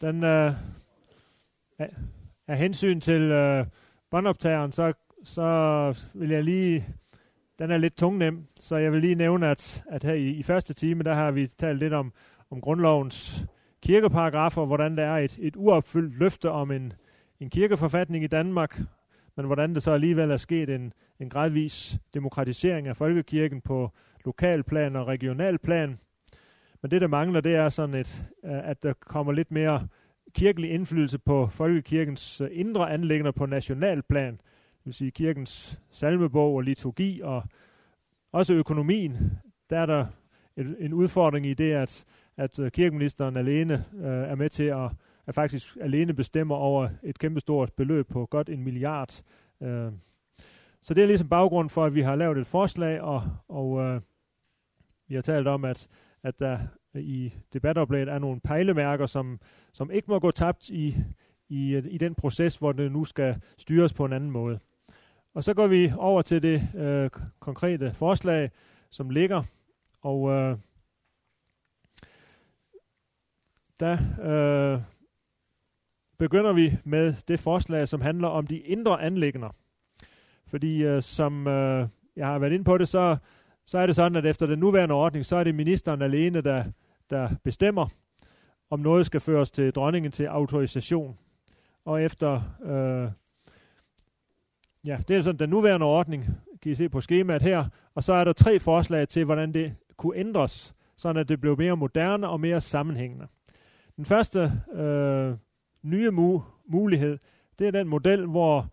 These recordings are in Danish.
den øh, af, hensyn til øh, båndoptageren, så, så vil jeg lige, den er lidt tungnem, så jeg vil lige nævne, at, at her i, i første time, der har vi talt lidt om, om grundlovens kirkeparagrafer, hvordan der er et, et uopfyldt løfte om en, en kirkeforfatning i Danmark, men hvordan det så alligevel er sket en, en gradvis demokratisering af folkekirken på lokalplan og regionalplan. Men det, der mangler, det er sådan, et, øh, at der kommer lidt mere kirkelig indflydelse på folkekirkens øh, indre anlægner på nationalplan. Det vil sige kirkens salmebog og liturgi og også økonomien. Der er der en udfordring i det, at, at øh, kirkeministeren alene øh, er med til at, at faktisk alene bestemmer over et kæmpestort beløb på godt en milliard. Øh. Så det er ligesom baggrund for, at vi har lavet et forslag, og, og øh, vi har talt om, at, at der i debatoplægget er nogle pejlemærker, som, som ikke må gå tabt i, i, i den proces, hvor det nu skal styres på en anden måde. Og så går vi over til det øh, konkrete forslag, som ligger, og øh, der øh, begynder vi med det forslag, som handler om de indre anlægner. Fordi øh, som øh, jeg har været inde på det, så, så er det sådan, at efter den nuværende ordning, så er det ministeren alene, der der bestemmer, om noget skal føres til dronningen til autorisation. Og efter, øh, ja, det er sådan den nuværende ordning, kan I se på skemaet her, og så er der tre forslag til, hvordan det kunne ændres, sådan at det blev mere moderne og mere sammenhængende. Den første øh, nye mu- mulighed, det er den model, hvor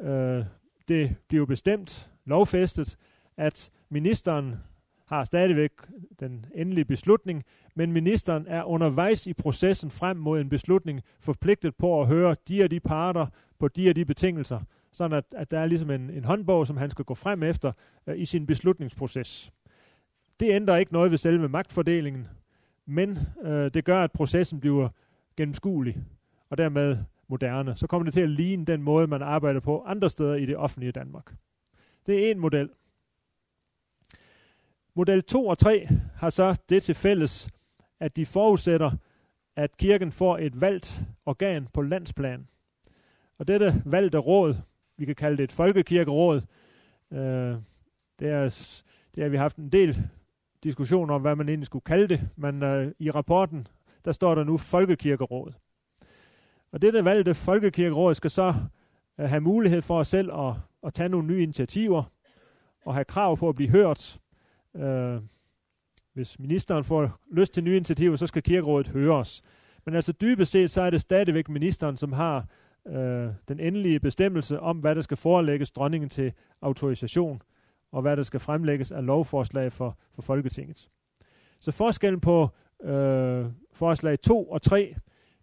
øh, det bliver bestemt, lovfæstet, at ministeren har stadigvæk den endelige beslutning, men ministeren er undervejs i processen frem mod en beslutning forpligtet på at høre de og de parter på de og de betingelser, sådan at, at der er ligesom en, en håndbog, som han skal gå frem efter øh, i sin beslutningsproces. Det ændrer ikke noget ved selve magtfordelingen, men øh, det gør, at processen bliver gennemskuelig og dermed moderne. Så kommer det til at ligne den måde, man arbejder på andre steder i det offentlige Danmark. Det er en model. Model 2 og 3 har så det til fælles, at de forudsætter, at kirken får et valgt organ på landsplan. Og dette valgte råd, vi kan kalde det et folkekirkeråd, øh, det, er, det har vi haft en del diskussion om, hvad man egentlig skulle kalde det, men øh, i rapporten, der står der nu folkekirkeråd. Og dette valgte folkekirkeråd skal så øh, have mulighed for os selv at, at tage nogle nye initiativer, og have krav på at blive hørt, Øh, hvis ministeren får lyst til nye initiativer, så skal kirkerådet høres. Men altså dybest set, så er det stadigvæk ministeren, som har øh, den endelige bestemmelse om, hvad der skal forelægges dronningen til autorisation, og hvad der skal fremlægges af lovforslag for, for Folketinget. Så forskellen på øh, forslag 2 og 3,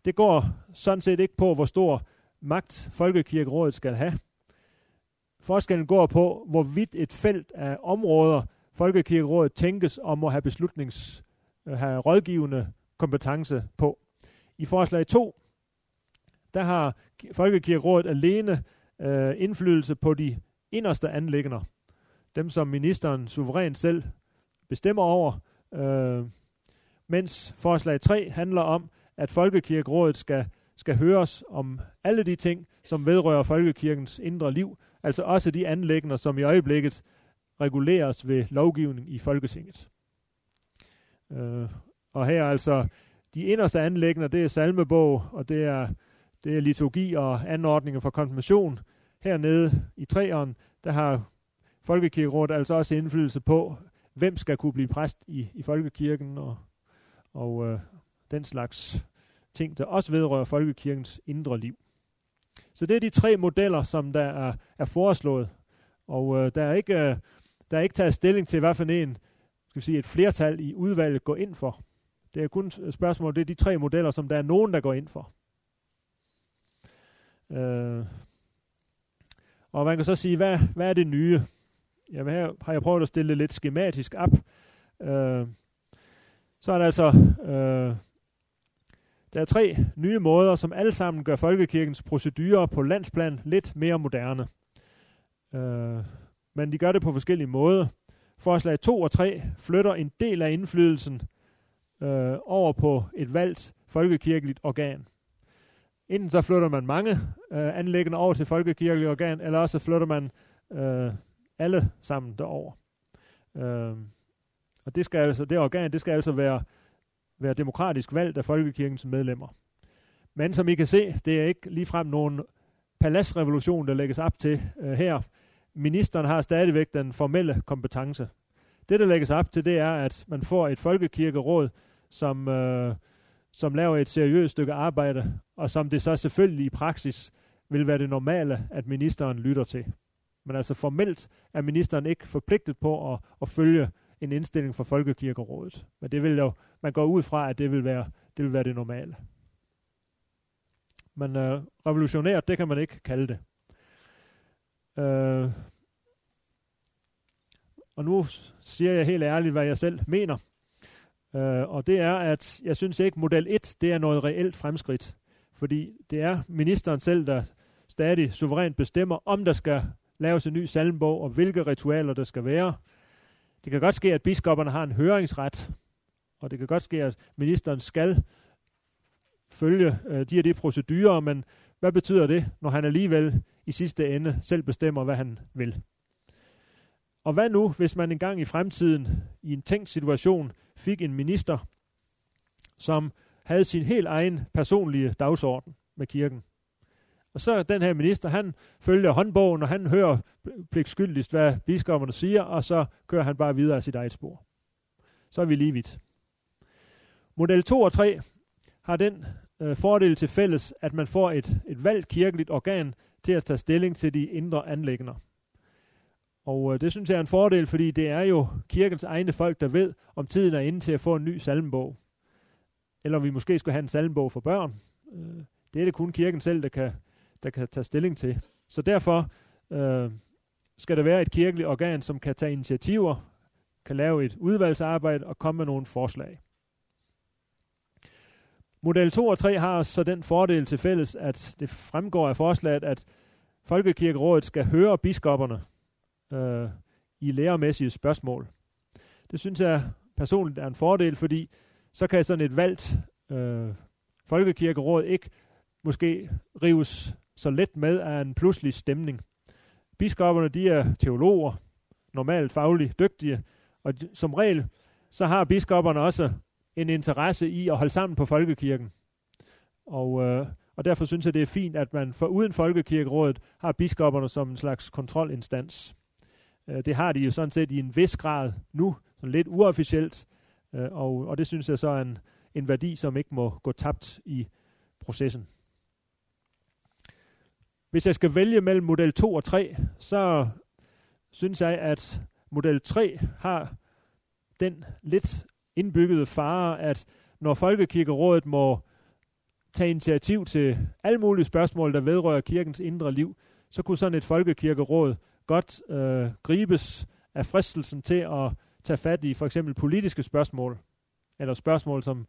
det går sådan set ikke på, hvor stor magt Folkekirkerådet skal have. Forskellen går på, hvorvidt et felt af områder Folkekirkerådet tænkes om at have beslutnings, øh, have rådgivende kompetence på. I forslag 2, der har Folkekirkerådet alene øh, indflydelse på de inderste anlægner. Dem, som ministeren suverænt selv bestemmer over. Øh, mens forslag 3 handler om, at Folkekirkerådet skal, skal høres om alle de ting, som vedrører folkekirkens indre liv, altså også de anlægner, som i øjeblikket reguleres ved lovgivning i Folketinget. Øh, og her altså, de inderste anlæggende, det er salmebog, og det er, det er liturgi og anordninger for konfirmation. Hernede i træeren, der har Folkekirkerådet altså også indflydelse på, hvem skal kunne blive præst i, i folkekirken, og, og øh, den slags ting, der også vedrører folkekirkens indre liv. Så det er de tre modeller, som der er, er foreslået. Og øh, der er ikke øh, der er ikke taget stilling til, hvad for en skal vi sige, et flertal i udvalget går ind for. Det er kun et spørgsmål, det er de tre modeller, som der er nogen, der går ind for. Øh, og man kan så sige, hvad, hvad er det nye? Jamen her har jeg prøvet at stille det lidt skematisk op. Øh, så er der altså øh, der er tre nye måder, som alle sammen gør folkekirkens procedurer på landsplan lidt mere moderne. Øh, men de gør det på forskellige måder. Forslag 2 og 3 flytter en del af indflydelsen øh, over på et valgt folkekirkeligt organ. enten så flytter man mange øh, anlæggende over til folkekirkelige organ, eller også flytter man øh, alle sammen derover. Øh, og det, skal altså, det organ, det skal altså være, være demokratisk valgt af folkekirkens medlemmer. Men som I kan se, det er ikke ligefrem nogen paladsrevolution, der lægges op til øh, her. Ministeren har stadigvæk den formelle kompetence. Det, der lægges op til, det er, at man får et folkekirkeråd, som, øh, som laver et seriøst stykke arbejde, og som det så selvfølgelig i praksis vil være det normale, at ministeren lytter til. Men altså formelt er ministeren ikke forpligtet på at, at følge en indstilling fra Folkekirkerådet. Men det vil jo, man går ud fra, at det vil være det, vil være det normale. Men øh, revolutionært, det kan man ikke kalde det. Øh, og nu siger jeg helt ærligt, hvad jeg selv mener. Øh, og det er, at jeg synes ikke, model 1, det er noget reelt fremskridt. Fordi det er ministeren selv, der stadig suverænt bestemmer, om der skal laves en ny salmbog, og hvilke ritualer der skal være. Det kan godt ske, at biskopperne har en høringsret, og det kan godt ske, at ministeren skal følge øh, de og de procedurer, men hvad betyder det, når han alligevel i sidste ende selv bestemmer, hvad han vil? Og hvad nu, hvis man engang i fremtiden, i en tænkt situation, fik en minister, som havde sin helt egen personlige dagsorden med kirken? Og så den her minister, han følger håndbogen, og han hører pligtskyldigst, hvad biskopperne siger, og så kører han bare videre af sit eget spor. Så er vi lige vidt. Model 2 og 3 har den øh, fordel til fælles, at man får et, et valgt kirkeligt organ til at tage stilling til de indre anlægner. Og øh, det synes jeg er en fordel, fordi det er jo kirkens egne folk, der ved, om tiden er inde til at få en ny salmbog. Eller vi måske skulle have en salmbog for børn. Øh, det er det kun kirken selv, der kan, der kan tage stilling til. Så derfor øh, skal der være et kirkeligt organ, som kan tage initiativer, kan lave et udvalgsarbejde og komme med nogle forslag. Model 2 og 3 har så den fordel til fælles, at det fremgår af forslaget, at Folkekirkerådet skal høre biskopperne øh, i læremæssige spørgsmål. Det synes jeg personligt er en fordel, fordi så kan sådan et valgt øh, Folkekirkeråd ikke måske rives så let med af en pludselig stemning. Biskopperne de er teologer, normalt fagligt dygtige, og som regel så har biskopperne også en interesse i at holde sammen på folkekirken. Og, øh, og derfor synes jeg, det er fint, at man for uden folkekirkerådet har biskopperne som en slags kontrolinstans. Øh, det har de jo sådan set i en vis grad nu, sådan lidt uofficielt, øh, og, og det synes jeg så er en, en værdi, som ikke må gå tabt i processen. Hvis jeg skal vælge mellem model 2 og 3, så synes jeg, at model 3 har den lidt indbyggede fare, at når Folkekirkerådet må tage initiativ til alle mulige spørgsmål, der vedrører kirkens indre liv, så kunne sådan et folkekirkeråd godt øh, gribes af fristelsen til at tage fat i for eksempel politiske spørgsmål, eller spørgsmål, som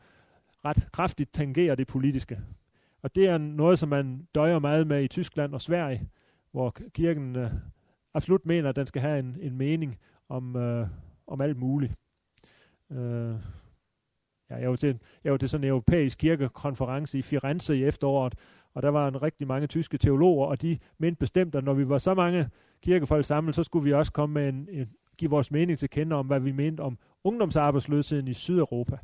ret kraftigt tangerer det politiske. Og det er noget, som man døjer meget med i Tyskland og Sverige, hvor kirken øh, absolut mener, at den skal have en, en mening om, øh, om alt muligt. Øh, ja, jeg, var til, jeg var til sådan en europæisk kirkekonference i Firenze i efteråret, og der var en rigtig mange tyske teologer, og de mente bestemt, at når vi var så mange kirkefolk samlet, så skulle vi også komme med en, en, give vores mening til kende om, hvad vi mente om ungdomsarbejdsløsheden i Sydeuropa.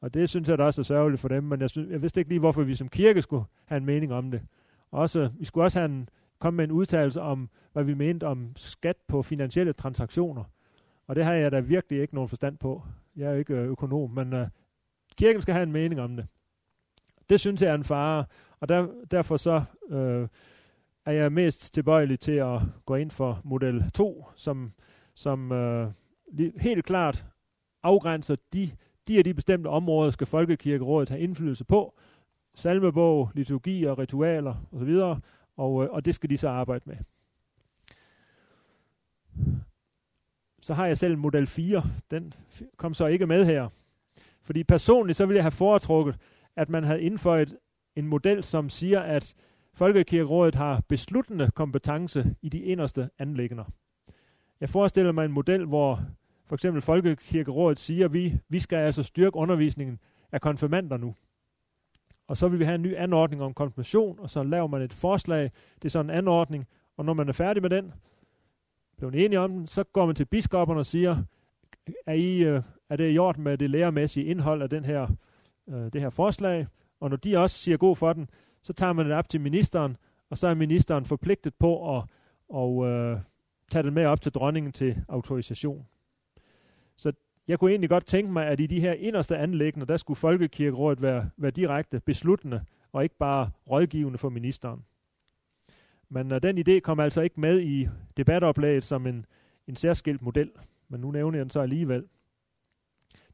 Og det synes jeg da også er sørgeligt for dem, men jeg, synes, jeg vidste ikke lige, hvorfor vi som kirke skulle have en mening om det. Også, vi skulle også have en, komme med en udtalelse om, hvad vi mente om skat på finansielle transaktioner. Og det har jeg da virkelig ikke nogen forstand på. Jeg er ikke øh, økonom, men uh, kirken skal have en mening om det. Det synes jeg er en fare, og der, derfor så uh, er jeg mest tilbøjelig til at gå ind for model 2, som, som uh, helt klart afgrænser de, de og de bestemte områder, skal Folkekirkerådet have indflydelse på. Salmebog, liturgi og ritualer osv., og, og det skal de så arbejde med så har jeg selv model 4. Den kom så ikke med her. Fordi personligt så ville jeg have foretrukket, at man havde indføjet en model, som siger, at Folkekirkerådet har besluttende kompetence i de inderste anlægner. Jeg forestiller mig en model, hvor for eksempel Folkekirkerådet siger, at vi, vi skal altså styrke undervisningen af konfirmander nu. og så vil vi have en ny anordning om konfirmation, og så laver man et forslag, det er sådan en anordning, og når man er færdig med den, blevet enige om den, så går man til biskopperne og siger, er, I, øh, er det i orden med det læremæssige indhold af den her, øh, det her forslag? Og når de også siger god for den, så tager man det op til ministeren, og så er ministeren forpligtet på at og, øh, tage det med op til dronningen til autorisation. Så jeg kunne egentlig godt tænke mig, at i de her inderste anlæggende, der skulle Folkekirkerådet være, være direkte besluttende, og ikke bare rådgivende for ministeren. Men uh, den idé kom altså ikke med i debatoplæget som en, en særskilt model, men nu nævner jeg den så alligevel.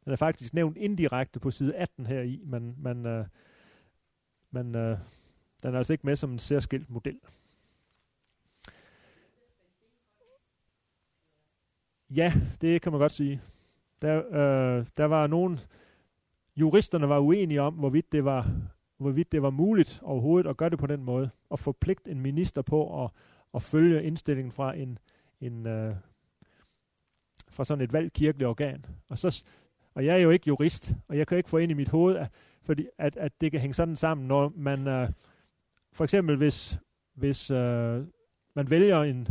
Den er faktisk nævnt indirekte på side 18 her i, men, men, uh, men uh, den er altså ikke med som en særskilt model. Ja, det kan man godt sige. Der, øh, der var nogen, juristerne var uenige om, hvorvidt det var, hvorvidt det var muligt overhovedet at gøre det på den måde, og forpligte en minister på at, at følge indstillingen fra en, en øh, fra sådan et valgt kirkeligt organ. Og, så, og jeg er jo ikke jurist, og jeg kan ikke få ind i mit hoved, at, fordi, at, at det kan hænge sådan sammen, når man øh, for eksempel hvis, hvis øh, man vælger en,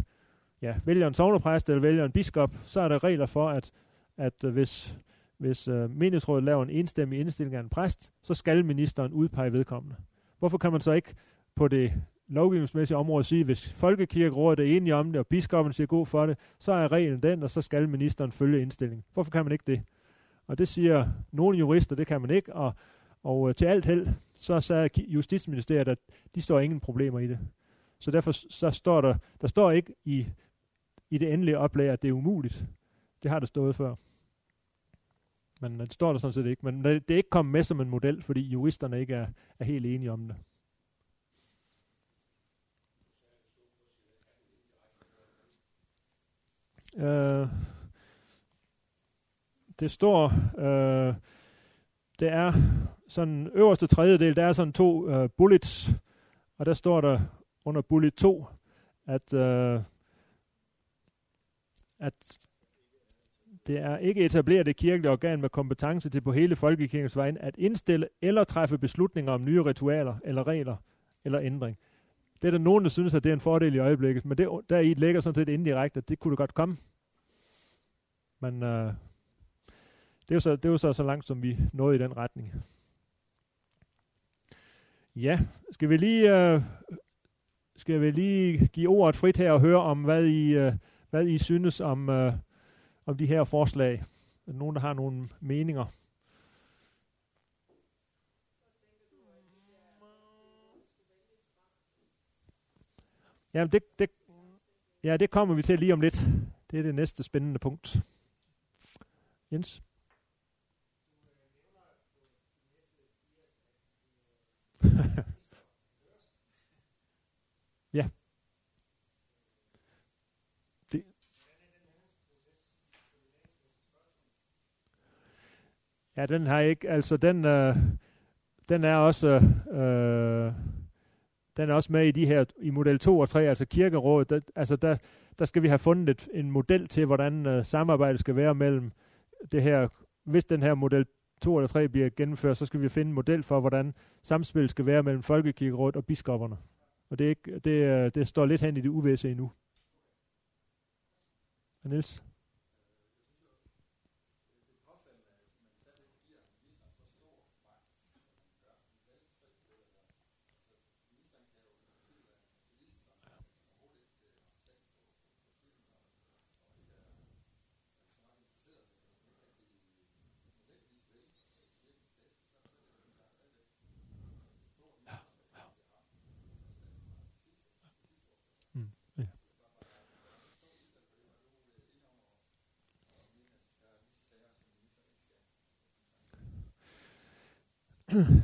ja, vælger en sovnepræst eller vælger en biskop, så er der regler for, at, at hvis, hvis øh, menighedsrådet laver en enstemmig indstilling af en præst, så skal ministeren udpege vedkommende. Hvorfor kan man så ikke på det lovgivningsmæssige område sige, hvis Folkekirkerådet er enige om det, og biskoppen siger god for det, så er reglen den, og så skal ministeren følge indstillingen. Hvorfor kan man ikke det? Og det siger nogle jurister, det kan man ikke, og, og øh, til alt held, så sagde Justitsministeriet, at de står ingen problemer i det. Så derfor så står der, der står ikke i i det endelige oplag, at det er umuligt. Det har der stået før. Men det står der sådan set ikke. Men det er ikke kommet med som en model, fordi juristerne ikke er, er helt enige om det. Uh, det står, uh, det er sådan øverste tredjedel, der er sådan to uh, bullets, og der står der under bullet 2, at uh, at det er ikke etableret et kirkeligt organ med kompetence til på hele folkekirkens vegne at indstille eller træffe beslutninger om nye ritualer eller regler eller ændring. Det er der nogen, der synes, at det er en fordel i øjeblikket, men det, der i ligger sådan set indirekte, at det kunne det godt komme. Men øh, det, er jo så, det er jo så, så langt, som vi nåede i den retning. Ja, skal vi lige, øh, skal vi lige give ordet frit her og høre om, hvad I... Øh, hvad I synes om, øh, om de her forslag. Er nogen, der har nogle meninger? Ja, det, det, ja, det kommer vi til lige om lidt. Det er det næste spændende punkt. Jens? ja. Ja, den har ikke, altså den, øh, den er også, øh, den er også med i de her, i model 2 og 3, altså kirkerådet, der, altså der, der skal vi have fundet et, en model til, hvordan øh, samarbejdet skal være mellem det her, hvis den her model 2 eller 3 bliver gennemført, så skal vi finde en model for, hvordan samspillet skal være mellem Folkekirkerådet og biskopperne. Og det, er ikke, det, øh, det står lidt hen i det uvæse endnu. Niels?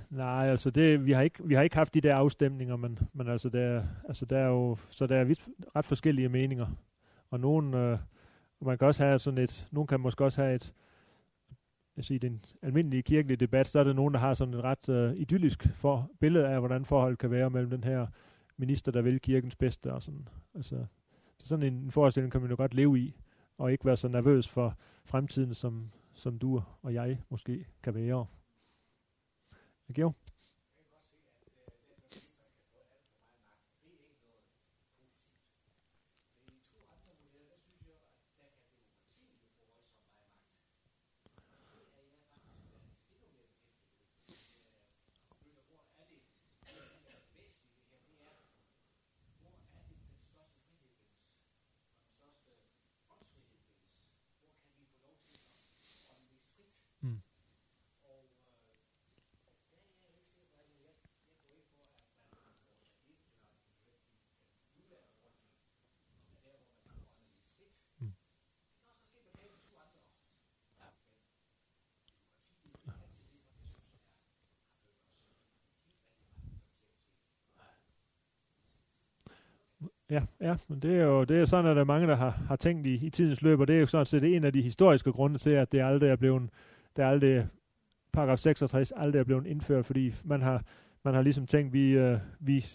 Nej, altså det, vi har ikke, vi har ikke haft de der afstemninger, men, men altså der, altså der er jo, så der er vidt, ret forskellige meninger. Og nogen, øh, man kan også have sådan et, nogen kan måske også have et, jeg siger, den almindelige kirkelige debat, så er der nogen, der har sådan et ret øh, idyllisk for, billede af, hvordan forholdet kan være mellem den her minister, der vil kirkens bedste og sådan. Altså, så sådan en, en forestilling kan man jo godt leve i, og ikke være så nervøs for fremtiden, som, som du og jeg måske kan være. Thank you. Ja, ja, men det er jo det er sådan, at der er mange, der har, har tænkt i, i tidens løb, og det er jo sådan set en af de historiske grunde til, at det aldrig er blevet, det er aldrig, paragraf 66 aldrig er blevet indført, fordi man har, man har ligesom tænkt, vi, øh, vi,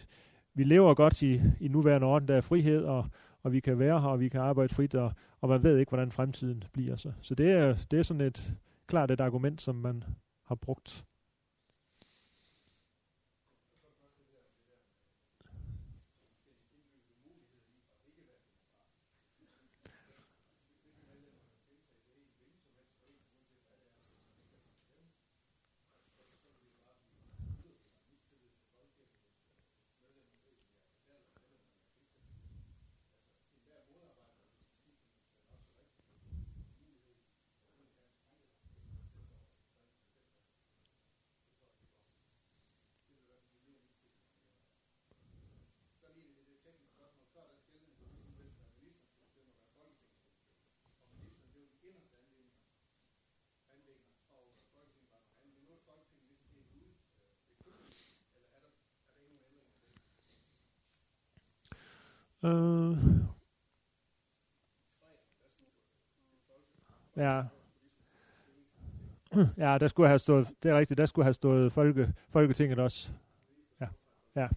vi lever godt i, i nuværende orden, der er frihed, og, og vi kan være her, og vi kan arbejde frit, og, og man ved ikke, hvordan fremtiden bliver. Så, så det, er, det er sådan et klart et argument, som man har brugt. Øh, ja. Ja, der skulle have stået, det er rigtigt, der skulle have stået folke, Folketinget også. Ja, ja.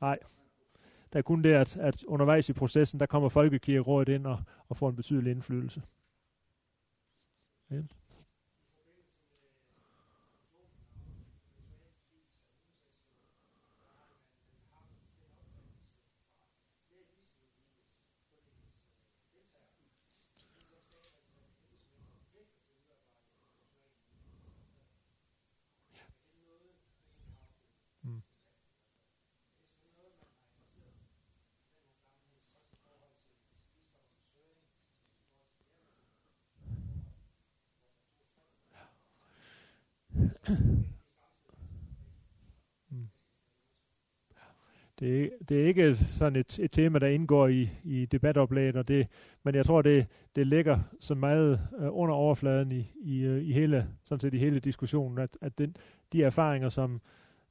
Nej. Der er kun det, at, at undervejs i processen, der kommer Folkekirkerådet ind og, og får en betydelig indflydelse. Ja. Det, det er ikke sådan et, et tema, der indgår i, i debatoplæget, og det, men jeg tror, det, det ligger så meget uh, under overfladen i, i, uh, i, hele, sådan set i hele diskussionen, at, at den, de erfaringer, som,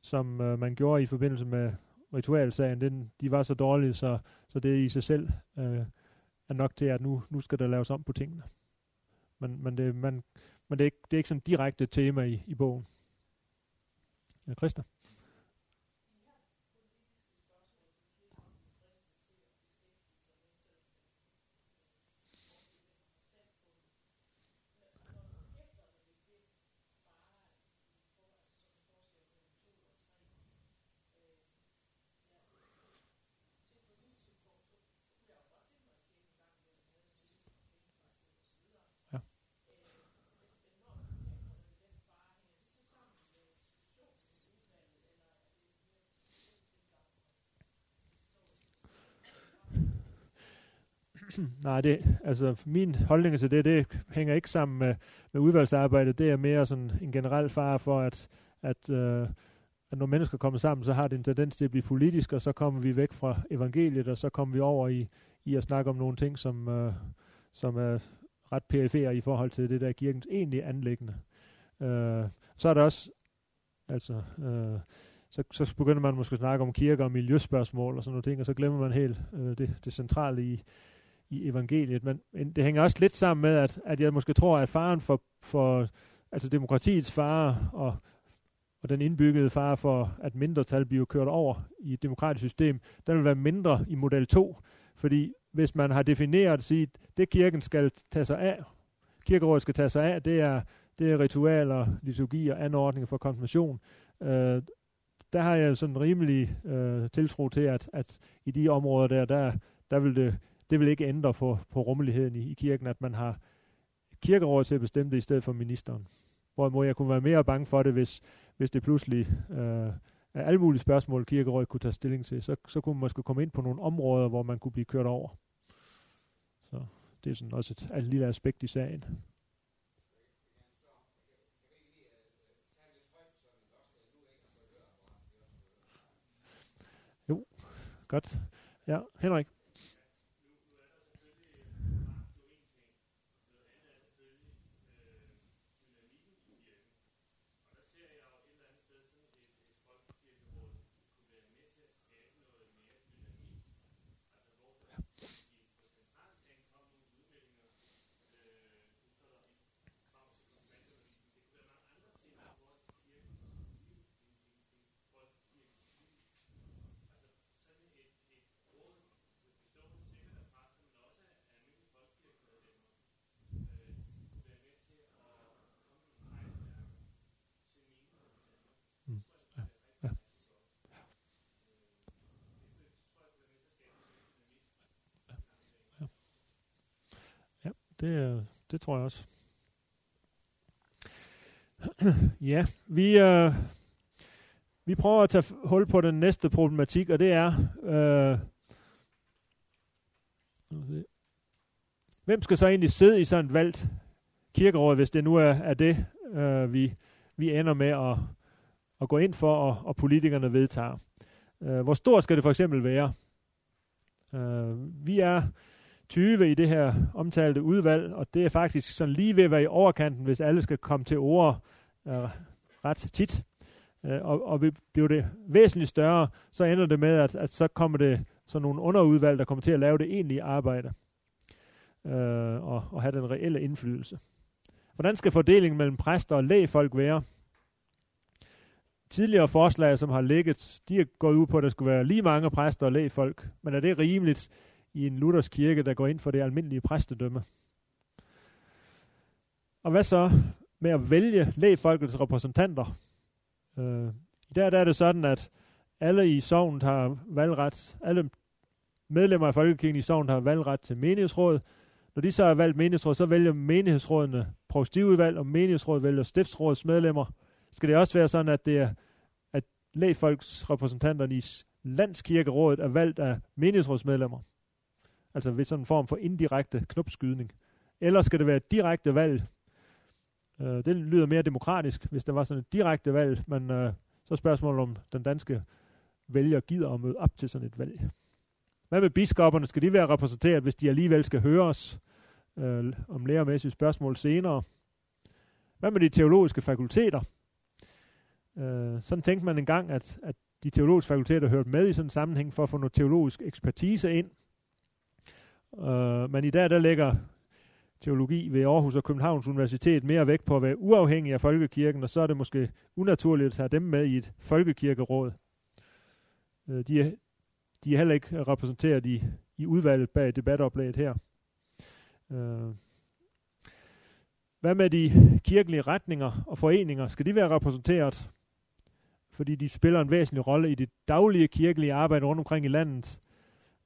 som uh, man gjorde i forbindelse med ritualsagen, den, de var så dårlige, så, så det i sig selv uh, er nok til, at nu, nu skal der laves om på tingene. Men, men, det, man, men det, er ikke, det er ikke sådan direkte tema i, i bogen. Ja, Christa? Nej, det, altså min holdning til det, det hænger ikke sammen med, med udvalgsarbejdet. Det er mere sådan en generel fare for, at, at, øh, at når mennesker kommer sammen, så har det en tendens til at blive politisk, og så kommer vi væk fra evangeliet, og så kommer vi over i, i at snakke om nogle ting, som, øh, som er ret perifere i forhold til det der kirkens egentlige anlæggende. Øh, så er der også, altså, øh, så, så begynder man måske at snakke om kirker og miljøspørgsmål og sådan nogle ting, og så glemmer man helt øh, det, det centrale i, i evangeliet. Men, det hænger også lidt sammen med, at, at jeg måske tror, at faren for, for altså demokratiets fare og, og den indbyggede fare for, at mindretal bliver kørt over i et demokratisk system, den vil være mindre i model 2, fordi hvis man har defineret at sige, det kirken skal tage sig af, kirkerådet skal tage sig af, det er, det er ritualer, liturgi og anordninger for konfirmation, øh, der har jeg sådan rimelig øh, tiltro til, at, at i de områder der, der, der vil det det vil ikke ændre på, på rummeligheden i, i kirken, at man har kirkerådet til at bestemme det i stedet for ministeren. Hvorimod jeg kunne være mere bange for det, hvis, hvis det pludselig øh, er alle mulige spørgsmål, kirkerådet kunne tage stilling til. Så, så kunne man måske komme ind på nogle områder, hvor man kunne blive kørt over. Så det er sådan også et, et lille aspekt i sagen. Jo, godt. Ja, Henrik. Det, det tror jeg også. ja, vi, øh, vi prøver at tage hul på den næste problematik, og det er, øh, hvem skal så egentlig sidde i sådan et valgt kirkeråd, hvis det nu er, er det, øh, vi, vi ender med at, at gå ind for, og, og politikerne vedtager. Øh, hvor stor skal det for eksempel være? Øh, vi er 20 i det her omtalte udvalg, og det er faktisk sådan lige ved at være i overkanten, hvis alle skal komme til ord øh, ret tit. Øh, og, og bliver det væsentligt større, så ender det med, at, at så kommer det sådan nogle underudvalg, der kommer til at lave det egentlige arbejde øh, og, og have den reelle indflydelse. Hvordan skal fordelingen mellem præster og lægfolk være? Tidligere forslag, som har ligget, de er gået ud på, at der skulle være lige mange præster og lægfolk. Men er det rimeligt i en luthersk kirke, der går ind for det almindelige præstedømme? Og hvad så med at vælge lægfolkets repræsentanter? Øh, I dag der er det sådan, at alle i sovnet har valgret, alle medlemmer af Folkekirken i sovnet har valgret til menighedsråd. Når de så har valgt menighedsråd, så vælger menighedsrådene provstiudvalg, og menighedsrådet vælger stiftsrådets medlemmer. Skal det også være sådan, at det er at lægfolksrepræsentanterne i landskirkerådet er valgt af menighedsrådsmedlemmer? Altså ved sådan en form for indirekte knopskydning. Eller skal det være et direkte valg Øh, det lyder mere demokratisk, hvis der var sådan et direkte valg, men øh, så er spørgsmålet om den danske vælger gider at møde op til sådan et valg. Hvad med biskopperne? Skal de være repræsenteret, hvis de alligevel skal høre os øh, om lærermæssige spørgsmål senere? Hvad med de teologiske fakulteter? Øh, sådan tænkte man engang, at, at de teologiske fakulteter hørte med i sådan en sammenhæng for at få noget teologisk ekspertise ind. Øh, men i dag der lægger teologi ved Aarhus og Københavns Universitet mere vægt på at være uafhængig af folkekirken, og så er det måske unaturligt at tage dem med i et folkekirkeråd. Øh, de, er, de er heller ikke repræsenteret i, i udvalget bag debatoplæget her. Øh, hvad med de kirkelige retninger og foreninger? Skal de være repræsenteret? Fordi de spiller en væsentlig rolle i det daglige kirkelige arbejde rundt omkring i landet.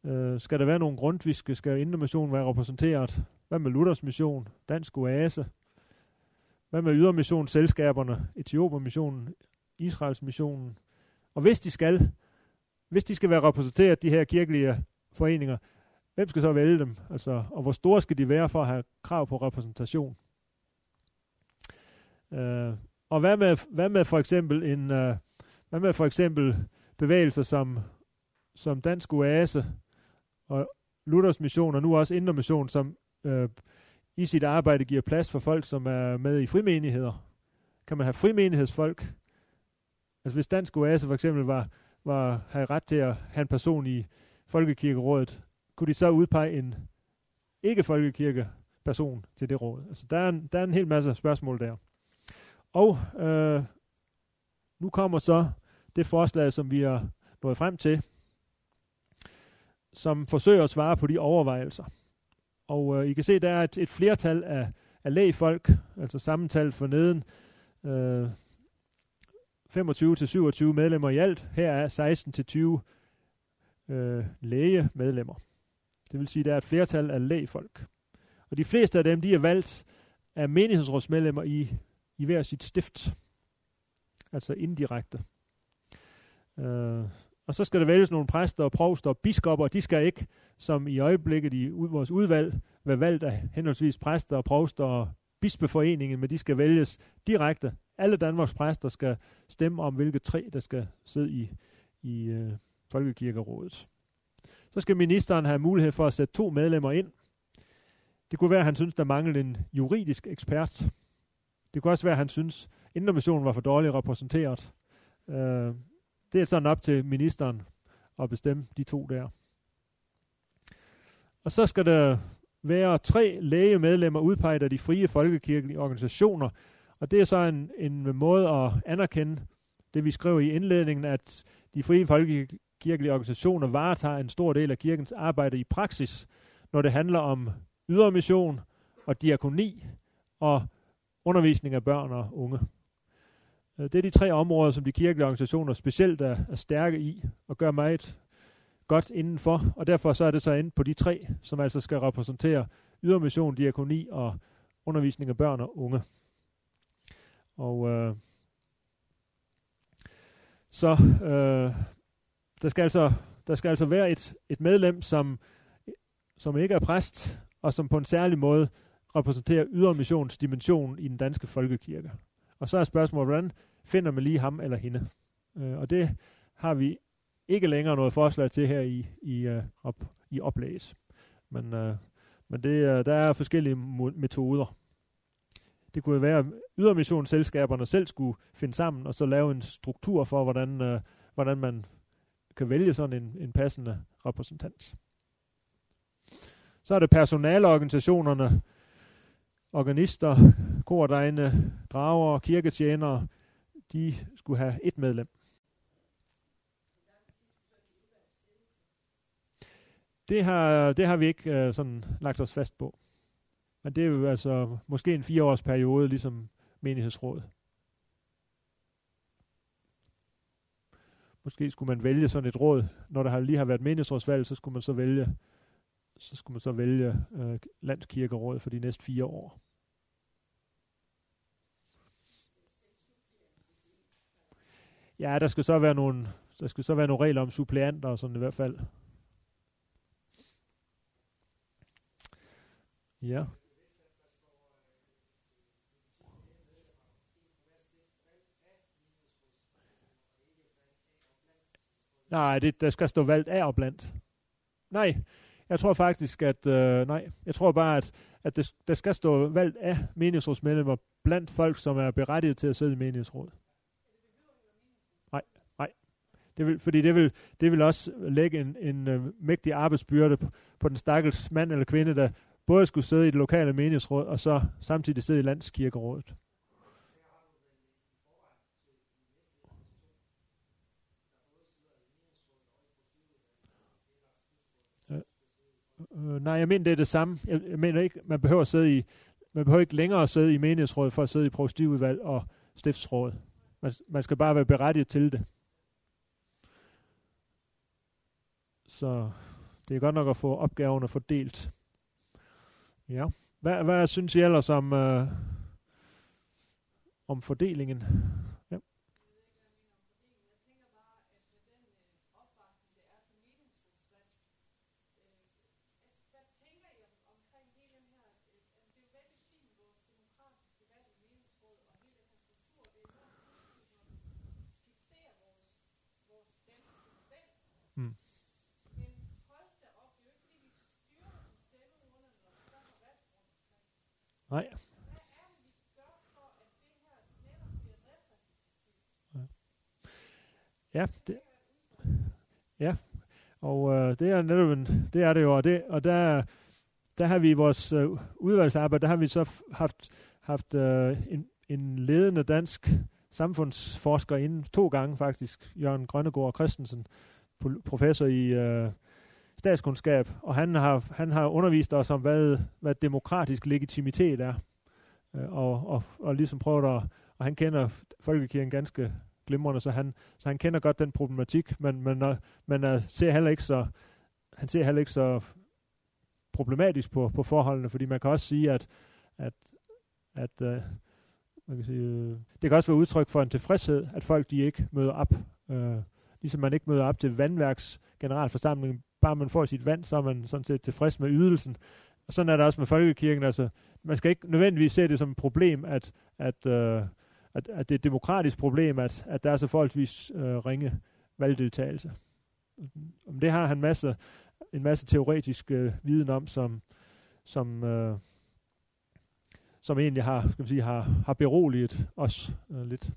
Øh, skal der være nogle grundviske? Skal Indre være repræsenteret? Hvad med Luthers mission? Dansk Oase? Hvad med ydermissionsselskaberne? Etiopermissionen? Israels missionen? Og hvis de skal, hvis de skal være repræsenteret, de her kirkelige foreninger, hvem skal så vælge dem? Altså, og hvor store skal de være for at have krav på repræsentation? Øh, og hvad med, hvad med for eksempel en, øh, hvad med for eksempel bevægelser som, som Dansk Oase og Luthers Mission, og nu også Indre Mission, som øh, i sit arbejde giver plads for folk, som er med i frimenigheder. Kan man have frimenighedsfolk? Altså hvis Dansk Oase for eksempel var, var, havde ret til at have en person i Folkekirkerådet, kunne de så udpege en ikke-folkekirke person til det råd? Altså der er en, der er en hel masse spørgsmål der. Og øh, nu kommer så det forslag, som vi har nået frem til, som forsøger at svare på de overvejelser. Og øh, I kan se, der er et, et flertal af, af lægfolk, altså sammental for neden, øh, 25-27 medlemmer i alt. Her er 16-20 øh, lægemedlemmer. Det vil sige, at der er et flertal af lægfolk. Og de fleste af dem, de er valgt af menighedsrådsmedlemmer i, i hver sit stift. Altså indirekte. Øh, og så skal der vælges nogle præster og provster og biskopper. De skal ikke, som i øjeblikket i vores udvalg, være valgt af henholdsvis præster og provster og bispeforeningen, men de skal vælges direkte. Alle Danmarks præster skal stemme om, hvilke tre, der skal sidde i, i øh, Folkekirkerådet. Så skal ministeren have mulighed for at sætte to medlemmer ind. Det kunne være, at han synes, der manglede en juridisk ekspert. Det kunne også være, at han synes, at var for dårligt repræsenteret. Øh, det er sådan op til ministeren at bestemme de to der. Og så skal der være tre lægemedlemmer udpeget af de frie folkekirkelige organisationer. Og det er så en, en måde at anerkende det, vi skriver i indledningen, at de frie folkekirkelige organisationer varetager en stor del af kirkens arbejde i praksis, når det handler om ydermission og diakoni og undervisning af børn og unge. Øh, det er de tre områder, som de kirkelige organisationer specielt er, er stærke i og gør meget godt indenfor, og derfor så er det så inde på de tre, som altså skal repræsentere ydermission, diakoni og undervisning af børn og unge. Og øh, så øh, der skal altså der skal altså være et, et medlem, som, som ikke er præst, og som på en særlig måde repræsenterer ydermissionsdimensionen i den danske folkekirke. Og så er spørgsmålet, hvordan finder man lige ham eller hende? Øh, og det har vi ikke længere noget forslag til her i, i, uh, op, i oplæs. Men, uh, men det, uh, der er forskellige metoder. Det kunne være, at ydermissionsselskaberne selv skulle finde sammen og så lave en struktur for, hvordan, uh, hvordan man kan vælge sådan en, en passende repræsentant. Så er det personalorganisationerne, organister, kordegne, drager, kirketjenere, de skulle have et medlem. Det har, det har vi ikke øh, sådan lagt os fast på. Men det er jo altså måske en fireårs periode, ligesom menighedsråd. Måske skulle man vælge sådan et råd, når der lige har været menighedsrådsvalg, så skulle man så vælge, så skulle man så vælge øh, landskirkerådet for de næste fire år. Ja, der skal så være nogle, der skal så være nogle regler om suppleanter og sådan i hvert fald. Ja. Nej, det, der skal stå valgt af og blandt. Nej, jeg tror faktisk, at øh, nej, jeg tror bare, at, at det, der skal stå valgt af menighedsrådsmedlemmer blandt folk, som er berettiget til at sidde i menighedsrådet. Det vil, fordi det vil, det vil også lægge en, en øh, mægtig arbejdsbyrde på, på den stakkels mand eller kvinde, der både skulle sidde i det lokale menighedsråd, og så samtidig sidde i landskirkerådet. Øh, øh, nej, jeg mener, det er det samme. Jeg, jeg mener ikke, man behøver at sidde i, man behøver ikke længere at sidde i menighedsrådet for at sidde i provstiudvalg og stiftsråd. Man, man skal bare være berettiget til det. Så det er godt nok at få opgaverne fordelt. Ja. Hvad, hvad synes I ellers om, øh, om fordelingen? Nej. Ja, det, ja. Og øh, det er netop en, det er det jo, og, det, og der, der har vi i vores øh, udvalgsarbejde, der har vi så haft, haft øh, en, en ledende dansk samfundsforsker inden to gange faktisk, Jørgen Grønnegård Christensen, professor i øh, statskundskab, og han har, han har undervist os om, hvad, hvad demokratisk legitimitet er, øh, og, og, og ligesom prøvet at, og han kender folkekirken ganske glimrende, så han, så han kender godt den problematik, men, men, men uh, ser heller ikke så, han ser heller ikke så problematisk på, på forholdene, fordi man kan også sige, at, at, at øh, uh, man kan sige, uh, det kan også være udtryk for en tilfredshed, at folk de ikke møder op, uh, ligesom man ikke møder op til vandværks generalforsamling bare man får sit vand, så er man sådan set tilfreds med ydelsen. Og sådan er det også med folkekirken. Altså, man skal ikke nødvendigvis se det som et problem, at, at, øh, at, at det er et demokratisk problem, at, at der er så forholdsvis øh, ringe valgdeltagelse. Om det har han masse, en masse teoretisk øh, viden om, som, som, øh, som egentlig har, skal man sige, har, har beroliget os øh, lidt.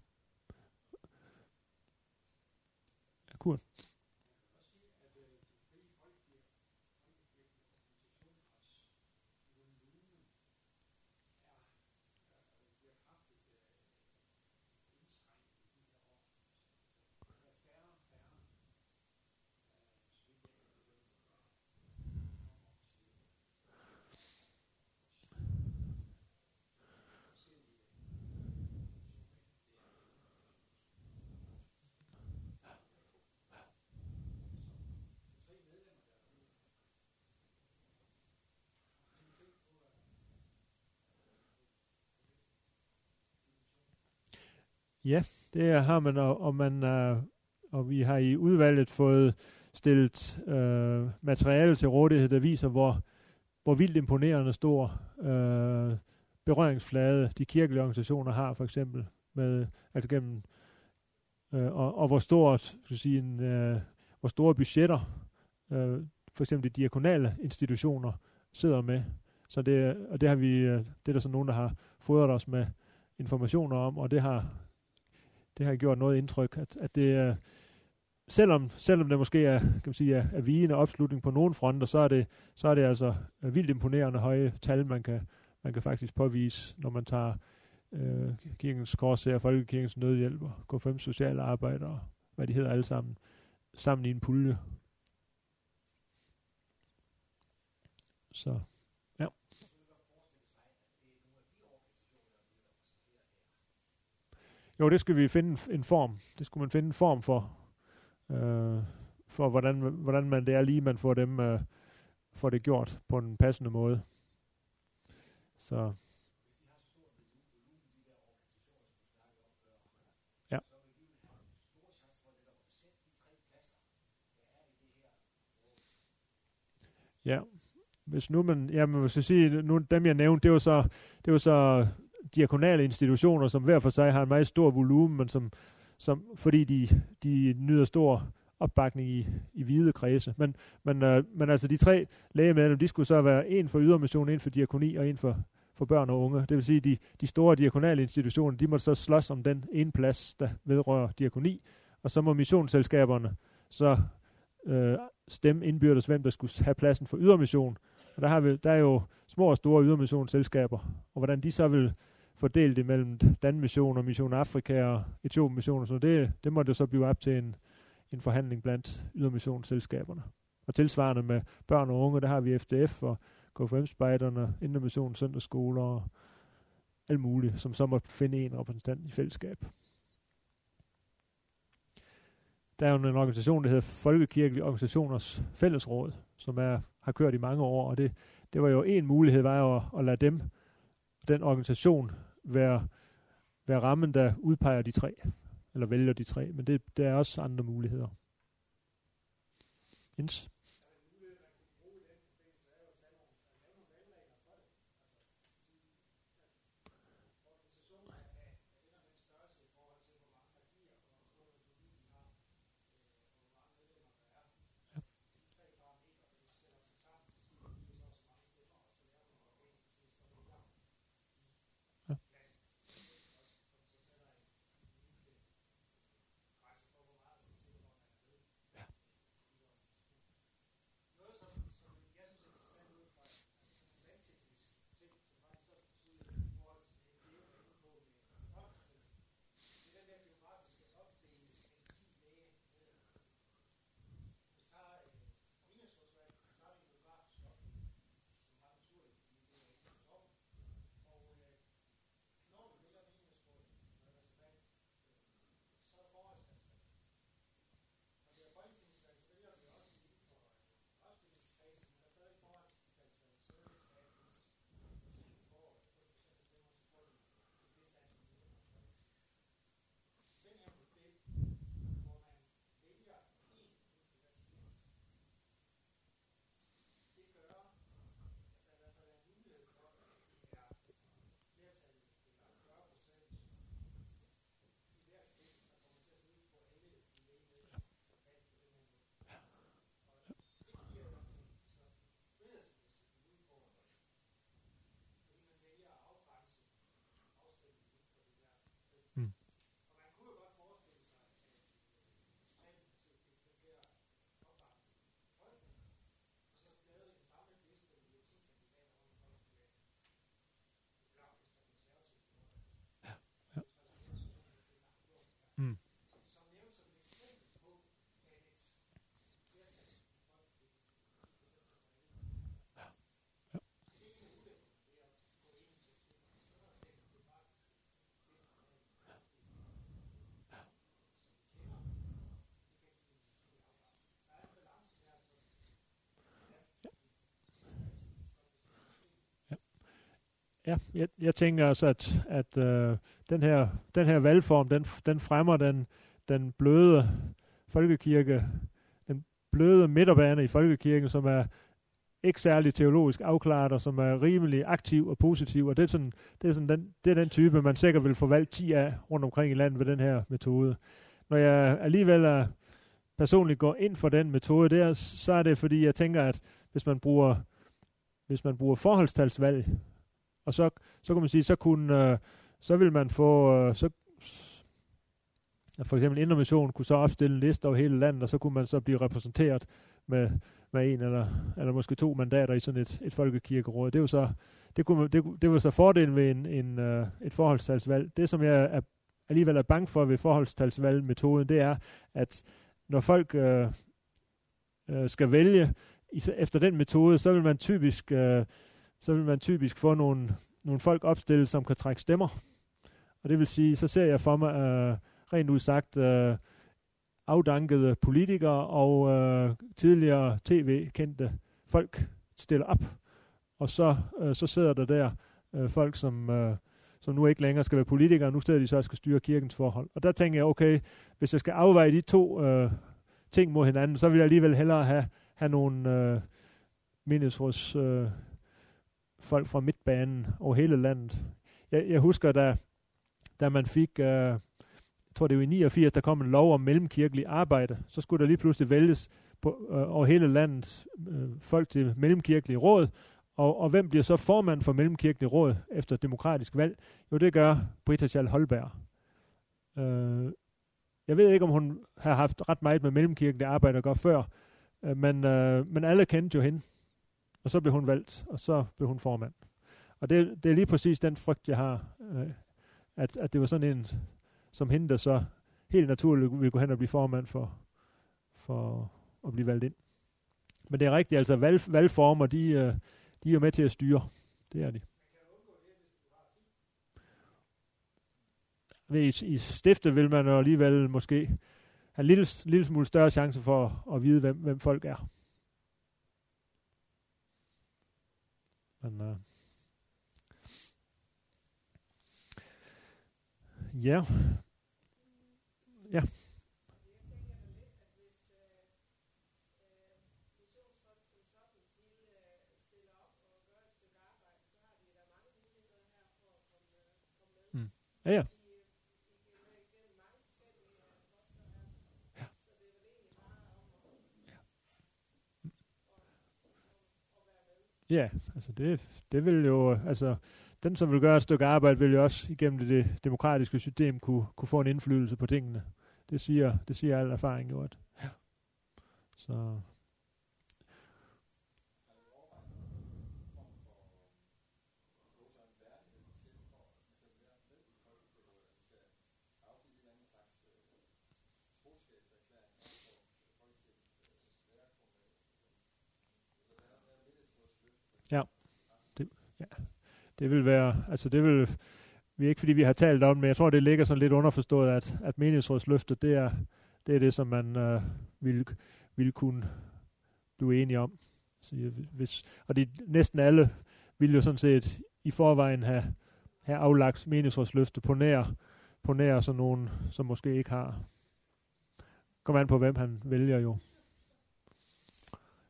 Ja, det har man, og, og, man, øh, og vi har i udvalget fået stillet øh, materiale til rådighed, der viser, hvor, hvor vildt imponerende stor øh, berøringsflade de kirkelige organisationer har, for eksempel, med, altså gennem, øh, og, og hvor stort, skal sige, en, øh, hvor store budgetter, øh, for eksempel de diakonale institutioner, sidder med. Så det, og det har vi, øh, det er der så nogen, der har fodret os med informationer om, og det har, det har gjort noget indtryk, at, at det selvom, selvom det måske er, kan man sige, er, er vigende opslutning på nogle fronter, så er det, så er det altså øh, vildt imponerende høje tal, man kan, man kan faktisk påvise, når man tager øh, kirkens korsager, folkekirkens nødhjælp og K5 sociale arbejdere, hvad de hedder alle sammen, sammen i en pulje. Så Jo, det skal vi finde en form. Det skulle man finde en form for, øh, for hvordan, hvordan man det er lige, man får dem, øh, får det gjort på en passende måde. Så. Ja. Ja. Hvis nu man, ja, man vil sige, nu dem jeg nævnte, det var så, det var så diakonale institutioner, som hver for sig har en meget stor volumen, men som, som fordi de, de nyder stor opbakning i, i hvide kredse. Men, men, øh, men altså de tre lægemedlemmer, de skulle så være en for ydermission, en for diakoni og en for, for børn og unge. Det vil sige, de, de store diakonale institutioner, de må så slås om den ene plads, der vedrører diakoni, og så må missionsselskaberne så øh, stemme indbyrdes, hvem der skulle have pladsen for ydermission. Og der, har vi, der er jo små og store ydermissionsselskaber, og hvordan de så vil fordelt imellem Danmission og Mission Afrika og Etiopien Mission, så det, det må det så blive op til en, en forhandling blandt ydermissionsselskaberne. Og tilsvarende med børn og unge, der har vi FDF og KFM-spejderne, Indermission, Søndagsskoler og alt muligt, som så må finde en repræsentant i fællesskab. Der er jo en organisation, der hedder Folkekirkelige Organisationers Fællesråd, som er, har kørt i mange år, og det, det var jo en mulighed, var jo at, at lade dem, den organisation, være, være rammen, der udpeger de tre, eller vælger de tre, men det, der er også andre muligheder. Jens? Ja, jeg, jeg tænker også, at, at øh, den, her, den her valgform, den, den fremmer den, den bløde folkekirke, den bløde midterbane i folkekirken, som er ikke særlig teologisk afklaret, og som er rimelig aktiv og positiv, og det er, sådan, det er, sådan den, det er den type, man sikkert vil få valgt 10 af rundt omkring i landet ved den her metode. Når jeg alligevel er, personligt går ind for den metode der, så er det fordi, jeg tænker, at hvis man bruger, hvis man bruger forholdstalsvalg, og så, så kan man sige, så kunne, øh, så vil man få, øh, så, for eksempel Indermission kunne så opstille en liste over hele landet, og så kunne man så blive repræsenteret med, med en eller, eller måske to mandater i sådan et, et folkekirkeråd. Det er jo så, det, kunne, det, det var så fordelen ved en, en, øh, et forholdstalsvalg. Det, som jeg er, alligevel er bange for ved forholdstalsvalgmetoden, det er, at når folk øh, øh, skal vælge efter den metode, så vil man typisk, øh, så vil man typisk få nogle, nogle folk opstillet, som kan trække stemmer. Og det vil sige, så ser jeg for mig øh, rent udsagt øh, afdankede politikere og øh, tidligere tv-kendte folk stiller op. Og så, øh, så sidder der der øh, folk, som, øh, som nu ikke længere skal være politikere, nu stedet de så skal styre kirkens forhold. Og der tænker jeg, okay, hvis jeg skal afveje de to øh, ting mod hinanden, så vil jeg alligevel hellere have, have nogle øh, menighedsråds øh, folk fra midtbanen over hele landet. Jeg, jeg husker, da, da man fik, øh, jeg tror det var i 89, der kom en lov om mellemkirkelig arbejde, så skulle der lige pludselig vælges på, øh, over hele landet øh, folk til mellemkirkelig råd, og, og hvem bliver så formand for Mellemkirkelig Råd efter demokratisk valg? Jo, det gør Britta Schall Holberg. Øh, jeg ved ikke, om hun har haft ret meget med Mellemkirkelig arbejde at gøre før, øh, men, øh, men alle kendte jo hende. Og så blev hun valgt, og så blev hun formand. Og det, det er lige præcis den frygt, jeg har, øh, at, at det var sådan en som hende, der så helt naturligt ville gå hen og blive formand for, for at blive valgt ind. Men det er rigtigt, altså valg, valgformer, de, øh, de er med til at styre. Det er de. I, I stiftet vil man jo alligevel måske have en lille, lille smule større chance for at vide, hvem, hvem folk er. Men, uh, ja. Ja, altså det, det vil jo, altså den som vil gøre et stykke arbejde, vil jo også igennem det, det demokratiske system kunne, kunne få en indflydelse på tingene. Det siger, det siger al erfaring jo, at ja. Så Ja. Det, ja. det vil være, altså det vil, vi er ikke fordi vi har talt om, men jeg tror det ligger sådan lidt underforstået, at, at menighedsrådsløftet, det er, det er det, som man øh, ville, ville kunne blive enige om. Så, hvis, og de, næsten alle ville jo sådan set i forvejen have, have aflagt menighedsrådsløfte på nær, på nær sådan nogen, som måske ikke har. Kommer an på, hvem han vælger jo.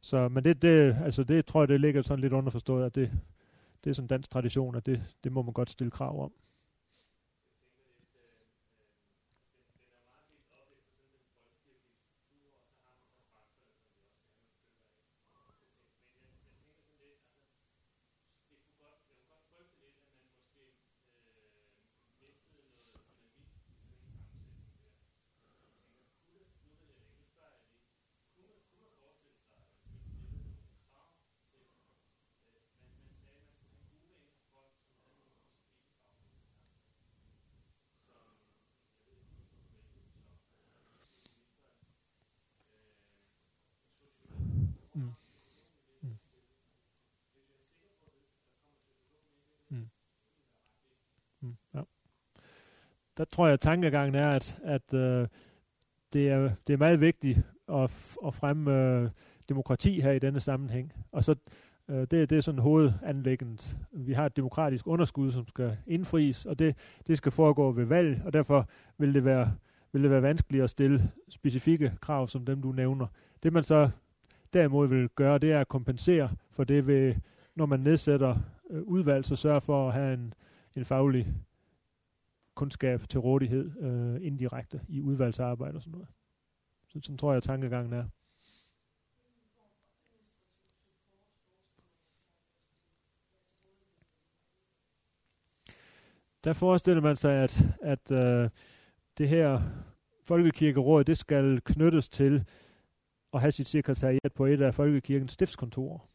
Så, men det, det, altså det tror jeg, det ligger sådan lidt underforstået, at det, det er sådan dansk tradition, at det, det må man godt stille krav om. Der tror jeg, at tankegangen er, at, at øh, det, er, det er meget vigtigt at, at fremme øh, demokrati her i denne sammenhæng. Og så Øh, det, det er sådan hovedanlægget. Vi har et demokratisk underskud, som skal indfries, og det, det skal foregå ved valg, og derfor vil det være vil det være vanskeligt at stille specifikke krav, som dem du nævner. Det man så derimod vil gøre, det er at kompensere for det ved, når man nedsætter øh, udvalg, så sørge for at have en, en faglig kundskab til rådighed øh, indirekte i udvalgsarbejde og sådan noget. Så sådan tror jeg, at tankegangen er. Der forestiller man sig, at, at øh, det her folkekirkeråd, det skal knyttes til at have sit sekretariat på et af folkekirkens stiftskontorer.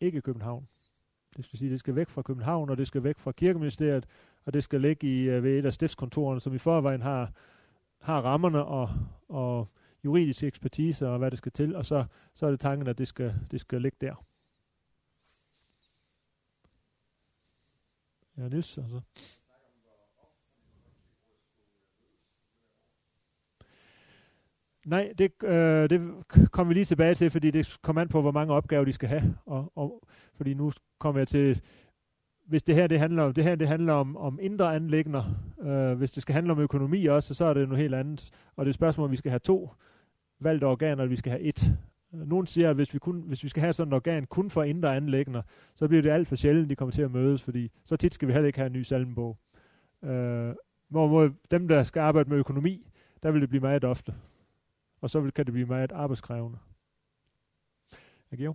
Ikke København. Det skal sige, det skal væk fra København, og det skal væk fra kirkeministeriet, og det skal ligge i, øh, ved et af stiftskontorerne, som i forvejen har, har rammerne og, og juridisk ekspertise og hvad det skal til, og så, så er det tanken, at det skal, det skal ligge der. Ja, Niels, altså. Nej, det, øh, det kommer vi lige tilbage til, fordi det kommer an på, hvor mange opgaver de skal have. Og, og, fordi nu kommer jeg til, hvis det her det handler om, det her det handler om, om indre anlægner, øh, hvis det skal handle om økonomi også, så er det noget helt andet. Og det er et spørgsmål, om vi skal have to valgte organer, eller vi skal have et. Øh, nogen siger, at hvis vi, kun, hvis vi skal have sådan et organ kun for indre anlægner, så bliver det alt for sjældent, de kommer til at mødes, fordi så tit skal vi heller ikke have en ny salmenbog. Øh, hvor dem, der skal arbejde med økonomi, der vil det blive meget ofte og så vil, kan det blive meget arbejdskrævende. Jeg giver.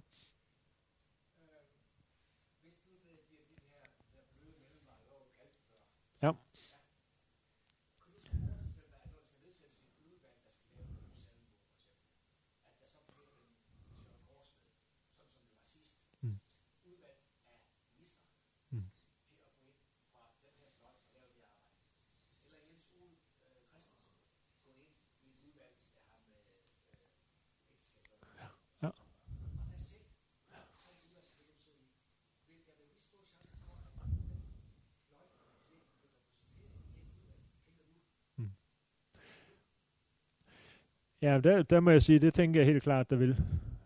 Ja, der, der må jeg sige, det tænker jeg helt klart, der vil.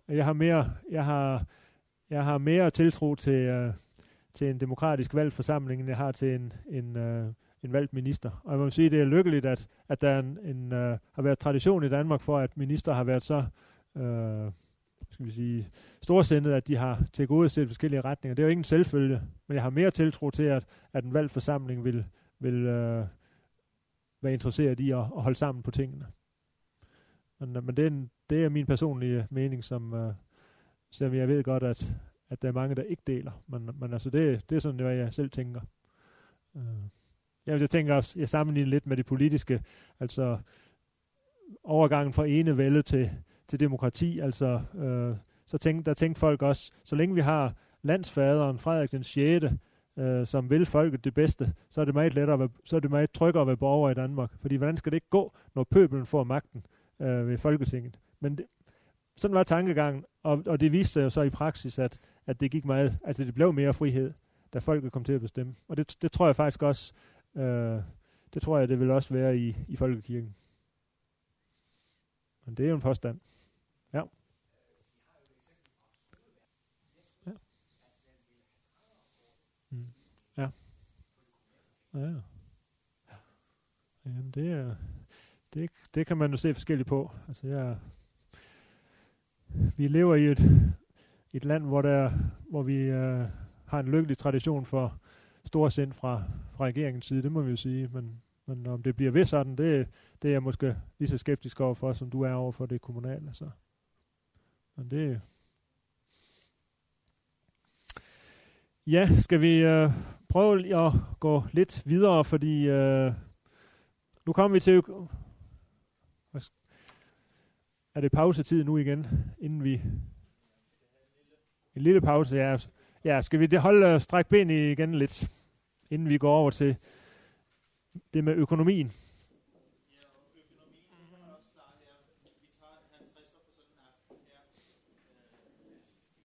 Jeg har mere, jeg har, jeg har mere tiltro til, øh, til en demokratisk valgt forsamling, end jeg har til en, en, øh, en valgt minister. Og jeg må sige, det er lykkeligt, at, at der en, en, øh, har været tradition i Danmark for, at minister har været så øh, skal vi sige, storsindet, at de har til gode set forskellige retninger. Det er jo ingen selvfølge, men jeg har mere tiltro til, at, at en valgt forsamling vil, vil øh, være interesseret i at, at holde sammen på tingene. Men, øh, men det, er en, det er min personlige mening, som, uh, selvom jeg ved godt, at, at der er mange, der ikke deler. Men, men altså, det, det er sådan, hvad jeg selv tænker. Uh, jeg, jeg tænker også, jeg sammenligner lidt med det politiske, altså overgangen fra ene vælde til, til demokrati, altså uh, så tænk, der tænkte folk også, så længe vi har landsfaderen Frederik den 6., øh, som vil folket det bedste, så er det meget lettere, være, så er det meget tryggere at være borger i Danmark. Fordi hvordan skal det ikke gå, når pøbelen får magten? Øh, ved Folketinget. Men det, sådan var tankegangen, og, og det viste sig jo så i praksis, at, at det gik meget, altså det blev mere frihed, da folket kom til at bestemme. Og det, det tror jeg faktisk også, øh, det tror jeg, det vil også være i, i Folkekirken. Men det er jo en påstand. Ja. Ja. Mm. Ja. Ja. ja. Jamen, det er, det, det kan man jo se forskelligt på. Altså, jeg, vi lever i et, et land, hvor, der, hvor vi øh, har en lykkelig tradition for stor sind fra, fra regeringens side, det må vi jo sige. Men, men om det bliver ved sådan, det, det er jeg måske lige så skeptisk over for, som du er over for det kommunale. Så. Men det... Ja, skal vi øh, prøve at gå lidt videre, fordi øh, nu kommer vi til er det pausetid nu igen, inden vi... En lille pause, ja. Ja, skal vi det holde øh, stræk ben igen lidt, inden vi går over til det med økonomien.